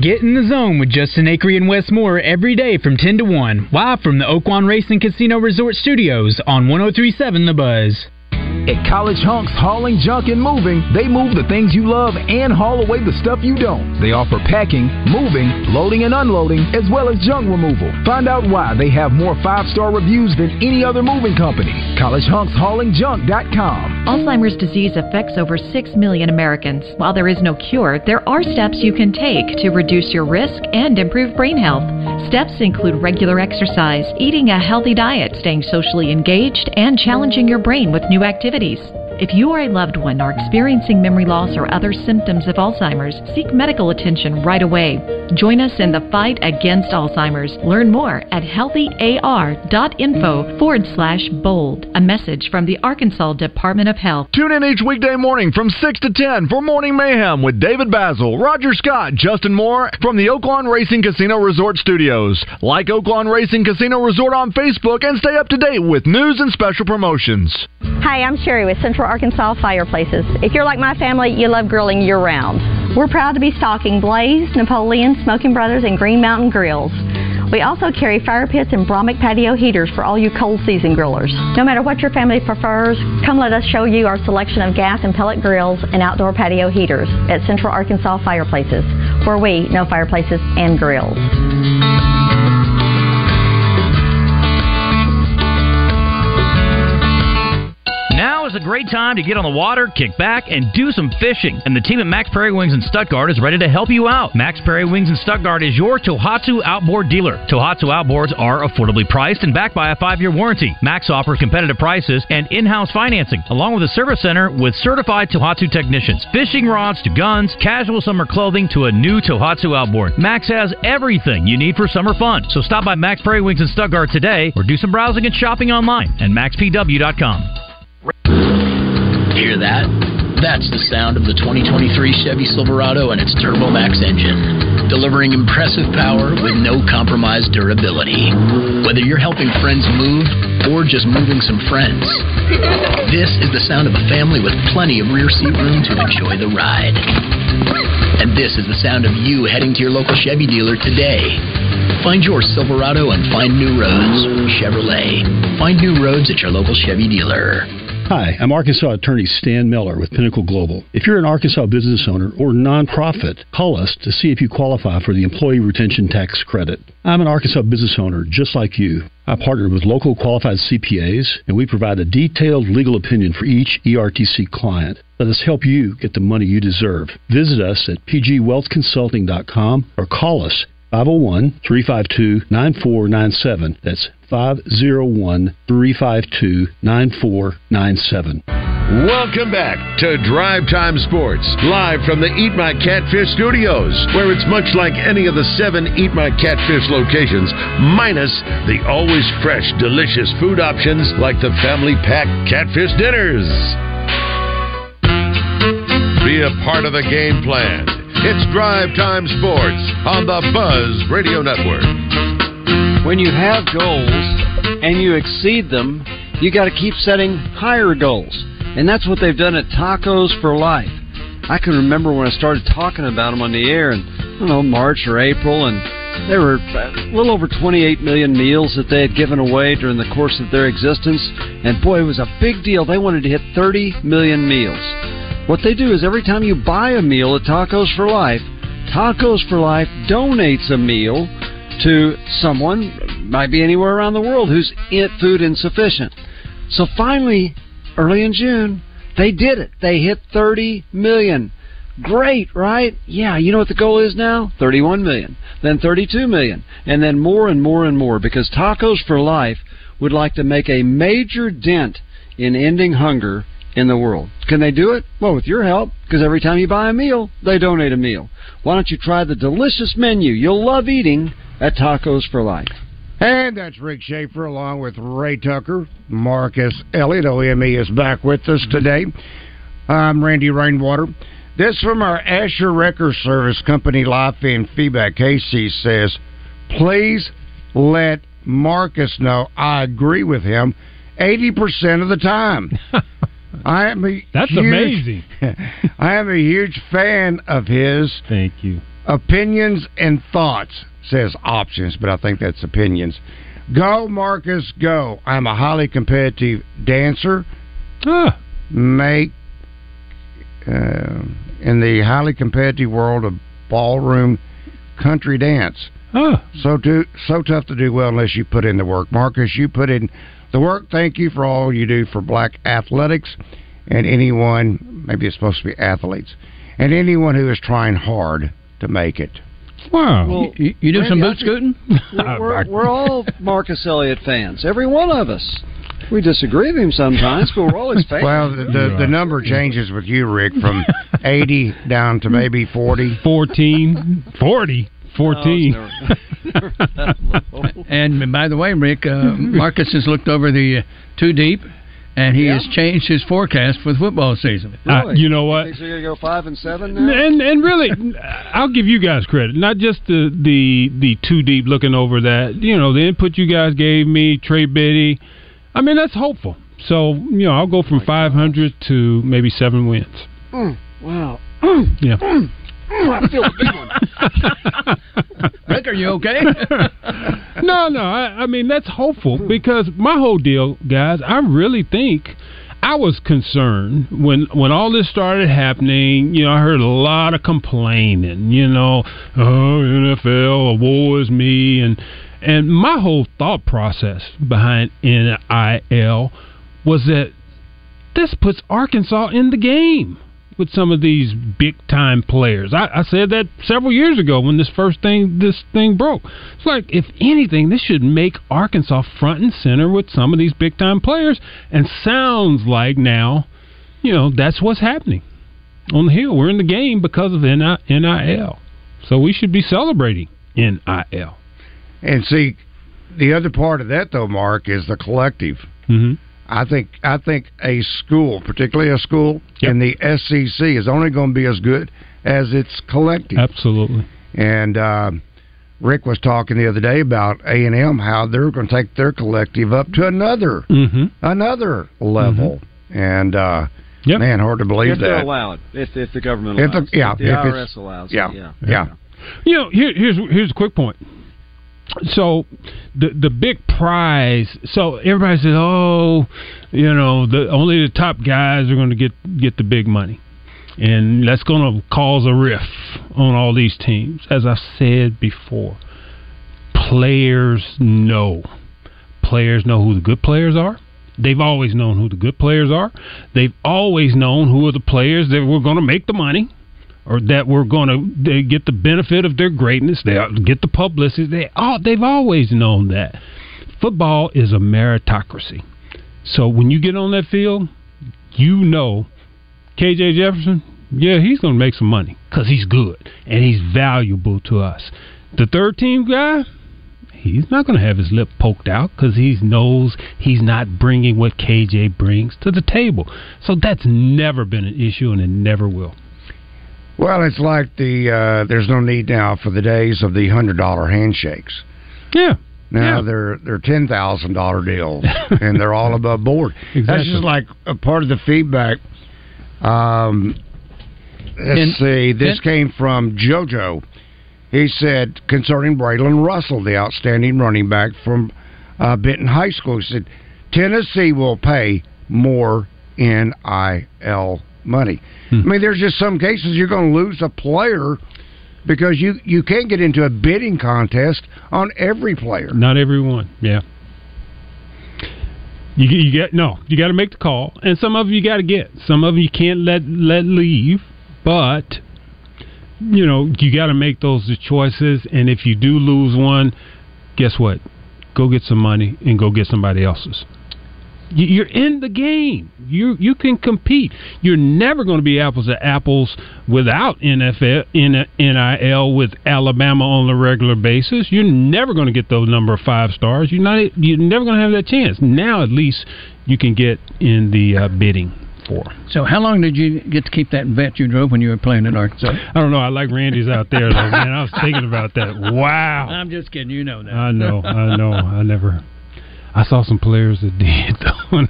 Get in the zone with Justin Acri and Wes Moore every day from 10 to 1, live from the Oaklawn Racing Casino Resort Studios on 1037 The Buzz. At College Hunks Hauling Junk and Moving, they move the things you love and haul away the stuff you don't. They offer packing, moving, loading and unloading, as well as junk removal. Find out why they have more five-star reviews than any other moving company. CollegeHunksHaulingJunk.com. Alzheimer's disease affects over 6 million Americans. While there is no cure, there are steps you can take to reduce your risk and improve brain health. Steps include regular exercise, eating a healthy diet, staying socially engaged, and challenging your brain with new activities activities. If you or a loved one are experiencing memory loss or other symptoms of Alzheimer's, seek medical attention right away. Join us in the fight against Alzheimer's. Learn more at healthyar.info forward slash bold. A message from the Arkansas Department of Health. Tune in each weekday morning from 6 to 10 for Morning Mayhem with David Bazzel, Roger Scott, Justin Moore from the Oaklawn Racing Casino Resort Studios. Like Oaklawn Racing Casino Resort on Facebook and stay up to date with news and special promotions. Hi, I'm Sherry with Central Arkansas Fireplaces. If you're like my family, you love grilling year round. We're proud to be stocking Blaze, Napoleon, Smoking Brothers, and Green Mountain grills. We also carry fire pits and Bromic patio heaters for all you cold season grillers. No matter what your family prefers, come let us show you our selection of gas and pellet grills and outdoor patio heaters at Central Arkansas Fireplaces, where we know fireplaces and grills. Now is a great time to get on the water, kick back, and do some fishing. And the team at Mack's Prairie Wings in Stuttgart is ready to help you out. Mack's Prairie Wings in Stuttgart is your Tohatsu outboard dealer. Tohatsu outboards are affordably priced and backed by a five-year warranty. Mack's offers competitive prices and in-house financing, along with a service center with certified Tohatsu technicians. Fishing rods to guns, casual summer clothing to a new Tohatsu outboard. Mack's has everything you need for summer fun. So stop by Mack's Prairie Wings in Stuttgart today or do some browsing and shopping online at mackspw.com. Hear that? That's the sound of the 2023 Chevy Silverado and its TurboMax engine, delivering impressive power with no compromised durability. Whether you're helping friends move or just moving some friends, this is the sound of a family with plenty of rear seat room to enjoy the ride. And this is the sound of you heading to your local Chevy dealer today. Find your Silverado and find new roads. Chevrolet. Find new roads at your local Chevy dealer. Hi, I'm Arkansas attorney Stan Miller with Pinnacle Global. If you're an Arkansas business owner or nonprofit, call us to see if you qualify for the Employee Retention Tax Credit. I'm an Arkansas business owner just like you. I partner with local qualified CPAs, and we provide a detailed legal opinion for each ERTC client. Let us help you get the money you deserve. Visit us at pgwealthconsulting.com or call us 501 352 9497. That's 501 352 9497. Welcome back to Drive Time Sports, live from the Eat My Catfish studios, where it's much like any of the seven Eat My Catfish locations, minus the always fresh, delicious food options like the family pack catfish dinners. Be a part of the game plan. It's Drive Time Sports on the Buzz Radio Network. When you have goals and you exceed them, you got to keep setting higher goals. And that's what they've done at Tacos for Life. I can remember when I started talking about them on the air in, I don't know, March or April, and there were a little over 28 million meals that they had given away during the course of their existence. And boy, it was a big deal. They wanted to hit 30 million meals. What they do is every time you buy a meal at Tacos for Life, Tacos for Life donates a meal to someone, might be anywhere around the world, who's food insufficient. So finally, early in June, they did it. They hit 30 million. Great, right? Yeah, you know what the goal is now? 31 million, then 32 million, and then more and more and more because Tacos for Life would like to make a major dent in ending hunger in the world. Can they do it? Well, with your help, because every time you buy a meal, they donate a meal. Why don't you try the delicious menu you'll love eating at Tacos for Life? And that's Rick Shaeffer along with Ray Tucker. Marcus Elliott, OME, is back with us today. I'm Randy Rainwater. This from our Asher Wrecker Service Company live fan feedback. Casey says, please let Marcus know I agree with him 80% of the time. I am a That's huge- amazing. I am a huge fan of his. Thank you. Opinions and thoughts says options, but I think that's opinions. Go, Marcus, go. I'm a highly competitive dancer. make uh, in the highly competitive world of ballroom country dance. So do so tough to do well unless you put in the work. Marcus, you put in the work. Thank you for all you do for black athletics and anyone maybe it's supposed to be athletes and anyone who is trying hard to make it. Wow. Well, you, you do some boot scooting? We're, we're, we're all Marcus Elliott fans. Every one of us. We disagree with him sometimes, but we're always fans. Well, the, the, the number changes with you, Rick, from 80 down to maybe 40. 14. 40. 14. and by the way, Rick, uh, Marcus has looked over the uh, too deep, and he Yeah. has changed his forecast for the football season. Uh, you know what? They're going to go five and seven now? And and really, I'll give you guys credit. Not just the the the too deep looking over that. You know, the input you guys gave me, Trey Biddy. I mean, that's hopeful. So you know, I'll go from 500 to maybe seven wins. Mm, wow. Yeah. Mm, Oh, I feel a big one. Rick, are you okay? no, no. I, I mean, that's hopeful because my whole deal, guys. I really think I was concerned when when all this started happening. You know, I heard a lot of complaining. You know, oh NFL, woe is me, and and my whole thought process behind NIL was that this puts Arkansas in the game with some of these big time players. I, I said that several years ago when this first thing this thing broke. It's like if anything, this should make Arkansas front and center with some of these big time players. And sounds like now, you know, that's what's happening on the hill. We're in the game because of NIL, so we should be celebrating NIL. And see, the other part of that, though, Mark, is the collective. Mm-hmm. I think I think a school, particularly a school in the SEC, is only going to be as good as its collective. Absolutely. And uh, Rick was talking the other day about A and M, how they're going to take their collective up to another Mm-hmm. another level. And uh, man, hard to believe if that. they allow it, if if the government If the- yeah, if the if IRS allows, yeah, it, yeah, yeah. You know, here, here's here's a quick point. So the the big prize. So everybody says, "Oh, you know, the only the top guys are going to get get the big money," and that's going to cause a rift on all these teams. As I said before, players know. Players know who the good players are. They've always known who the good players are. They've always known who are the players that were going to make the money or that were going to get the benefit of their greatness. They get the publicity. They all they've always known that football is a meritocracy. So when you get on that field, you know KJ Jefferson. Yeah, he's going to make some money because he's good and he's valuable to us. The third team guy, he's not going to have his lip poked out because he knows he's not bringing what KJ brings to the table. So that's never been an issue and it never will. Well, it's like the uh, there's no need now for the days of the hundred dollar handshakes. Yeah. Now Yeah. they're they're ten thousand dollar deals, and they're all above board. That's Exactly. just like a part of the feedback. Um, let's And- see. This and- came from JoJo. He said concerning Braylen Russell, the outstanding running back from uh, Benton High School. He said Tennessee will pay more NIL money. Hmm. I mean, there's just some cases you're going to lose a player because you you can't get into a bidding contest on every player. Not everyone. Yeah. You you get no. You got to make the call, and some of them you got to get. Some of them you can't let let leave, but you know you got to make those choices. And if you do lose one, guess what? Go get some money and go get somebody else's. You- You're in the game. You you can compete. You're never going to be apples to apples without NFL NIL with Alabama on a regular basis. You're never going to get those number of five stars. You're not. You're never going to have that chance. Now at least you can get in the uh, bidding for. So, how long did you get to keep that vet you drove when you were playing in Arkansas? I don't know. I like Randy's out there though, man. I was thinking about that. Wow. I'm just kidding. You know that. I know. I know. I never. I saw some players that did though.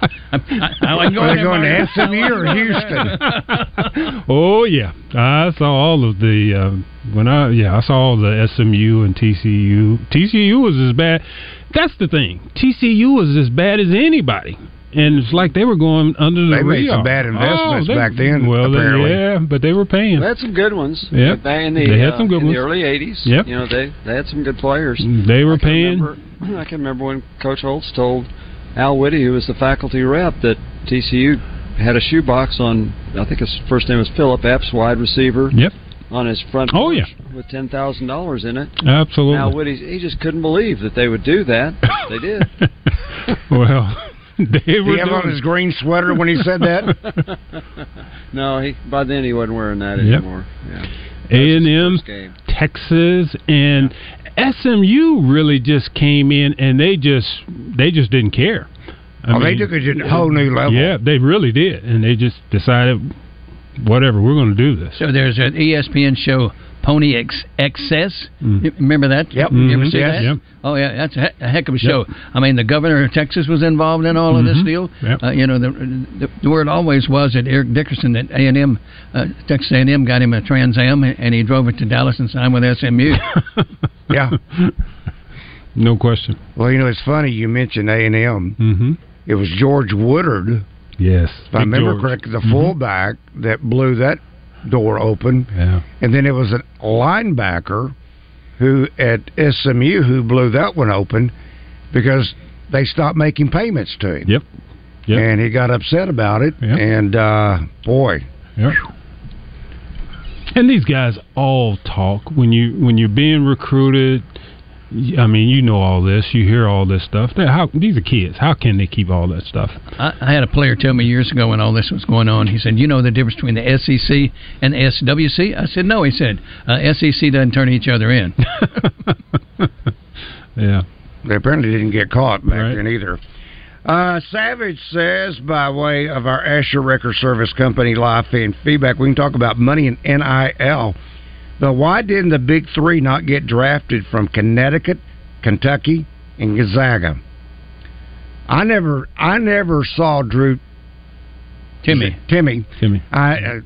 I, I, I, Are they going to SMU or Houston? oh yeah, I saw all of the uh, when I yeah I saw all the SMU and TCU. TCU was as bad. That's the thing. TCU was as bad as anybody and it's like they were going under the They made some bad investments Oh, they- back then, Well, they- yeah, but they were paying. They had some good ones. Yep. Back in the, They had uh, some good in ones. the early '80s. Yep. You know, they they had some good players. They were I paying. Remember, I can remember when Coach Holtz told Al Witte, who was the faculty rep, that TCU had a shoebox on. I think his first name was Phillip Epps, wide receiver. Yep. On his front. Oh, porch With ten thousand dollars in it. Absolutely. Al Witte, he just couldn't believe that they would do that. they did. well, they Did he have on his green sweater when he said that? no, he by then he wasn't wearing that Yep. anymore. A and M. Texas, and SMU really just came in and they just they just didn't care. I Oh, they took it to a whole new level. Yeah, they really did, and they just decided, whatever, we're going to do this. So there's an ESPN show, Pony Ex- Excess. Mm. Remember that? Yep. You ever Mhm. see Yes. that? Yep. Oh yeah, that's a, he- a heck of a show. I mean, the governor of Texas was involved in all of this Mhm. deal. Yep. Uh, you know, the, the the word always was that Eric Dickerson at A and M, uh, Texas A and M, got him a Trans Am, and he drove it to Dallas and signed with SMU. yeah. No question. Well, you know, it's funny you mentioned A and M. Mm-hmm. It was George Woodard, Yes. if I remember correctly, the Mhm. fullback that blew that door open. Yeah. And then it was a linebacker who at SMU who blew that one open because they stopped making payments to him. Yep. Yep. And he got upset about it. Yep. And uh, boy, Yep. And these guys all talk when you when you're being recruited. I mean, you know all this. You hear all this stuff. They're, how these are kids. How can they keep all that stuff? I, I had a player tell me years ago when all this was going on. He said, "You know the difference between the SEC and the SWC?" I said, "No." He said, uh, "SEC doesn't turn each other in." Yeah. they apparently didn't get caught back Right. then either. Uh, Savage says, by way of our Asher Wrecker Service Company live fan feedback, we can talk about money and NIL. But why didn't the big three not get drafted from Connecticut, Kentucky, and Gonzaga? I never, I never saw Drew Timme. Timme. Timme. I uh,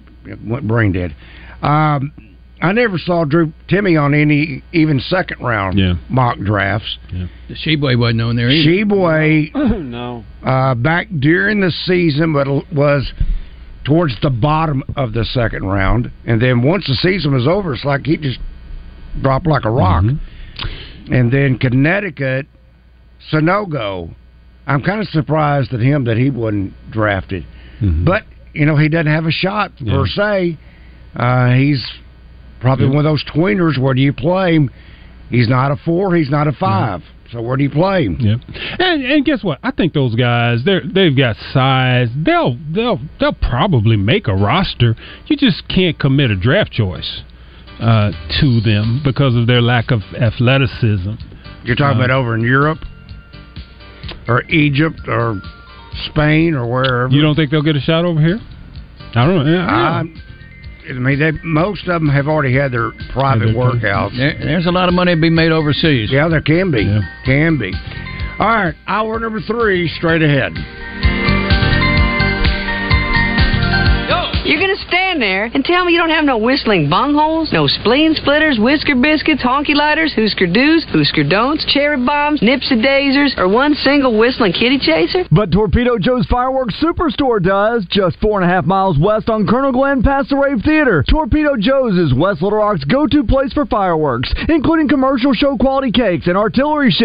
went brain dead. Um, I never saw Drew Timme on any even second round Yeah. mock drafts. The Tshiebwe wasn't on there either. Tshiebwe no. uh, back during the season, but it was towards the bottom of the second round. And then once the season was over, it's like he just dropped like a rock. Mm-hmm. And then Connecticut, Sanogo. I'm kind of surprised at him that he wasn't drafted. Mhm. But, you know, he doesn't have a shot Yeah. per se. Uh, he's probably Yeah. one of those tweeners. Where do you play him? He's not a four, he's not a 5 So where do you play? Yep. And and guess what? I think those guys they're they've got size. They'll they'll they'll probably make a roster. You just can't commit a draft choice uh, to them because of their lack of athleticism. You're talking Uh, about over in Europe or Egypt or Spain or wherever. You don't think they'll get a shot over here? I don't know. Yeah, yeah. Um, I mean, they, most of them have already had their private workouts. There, there's a lot of money to be made overseas. Yeah, there can be. Yeah. Can be. All right, hour number three, straight ahead. You're gonna stand there and tell me you don't have no whistling bungholes, no spleen splitters, whisker biscuits, honky lighters, Husker do's, Husker don'ts, cherry bombs, nipsy daisers, or one single whistling kitty chaser? But Torpedo Joe's Fireworks Superstore does, just four and a half miles west on Colonel Glenn past the Rave Theater. Torpedo Joe's is West Little Rock's go-to place for fireworks, including commercial show quality cakes and artillery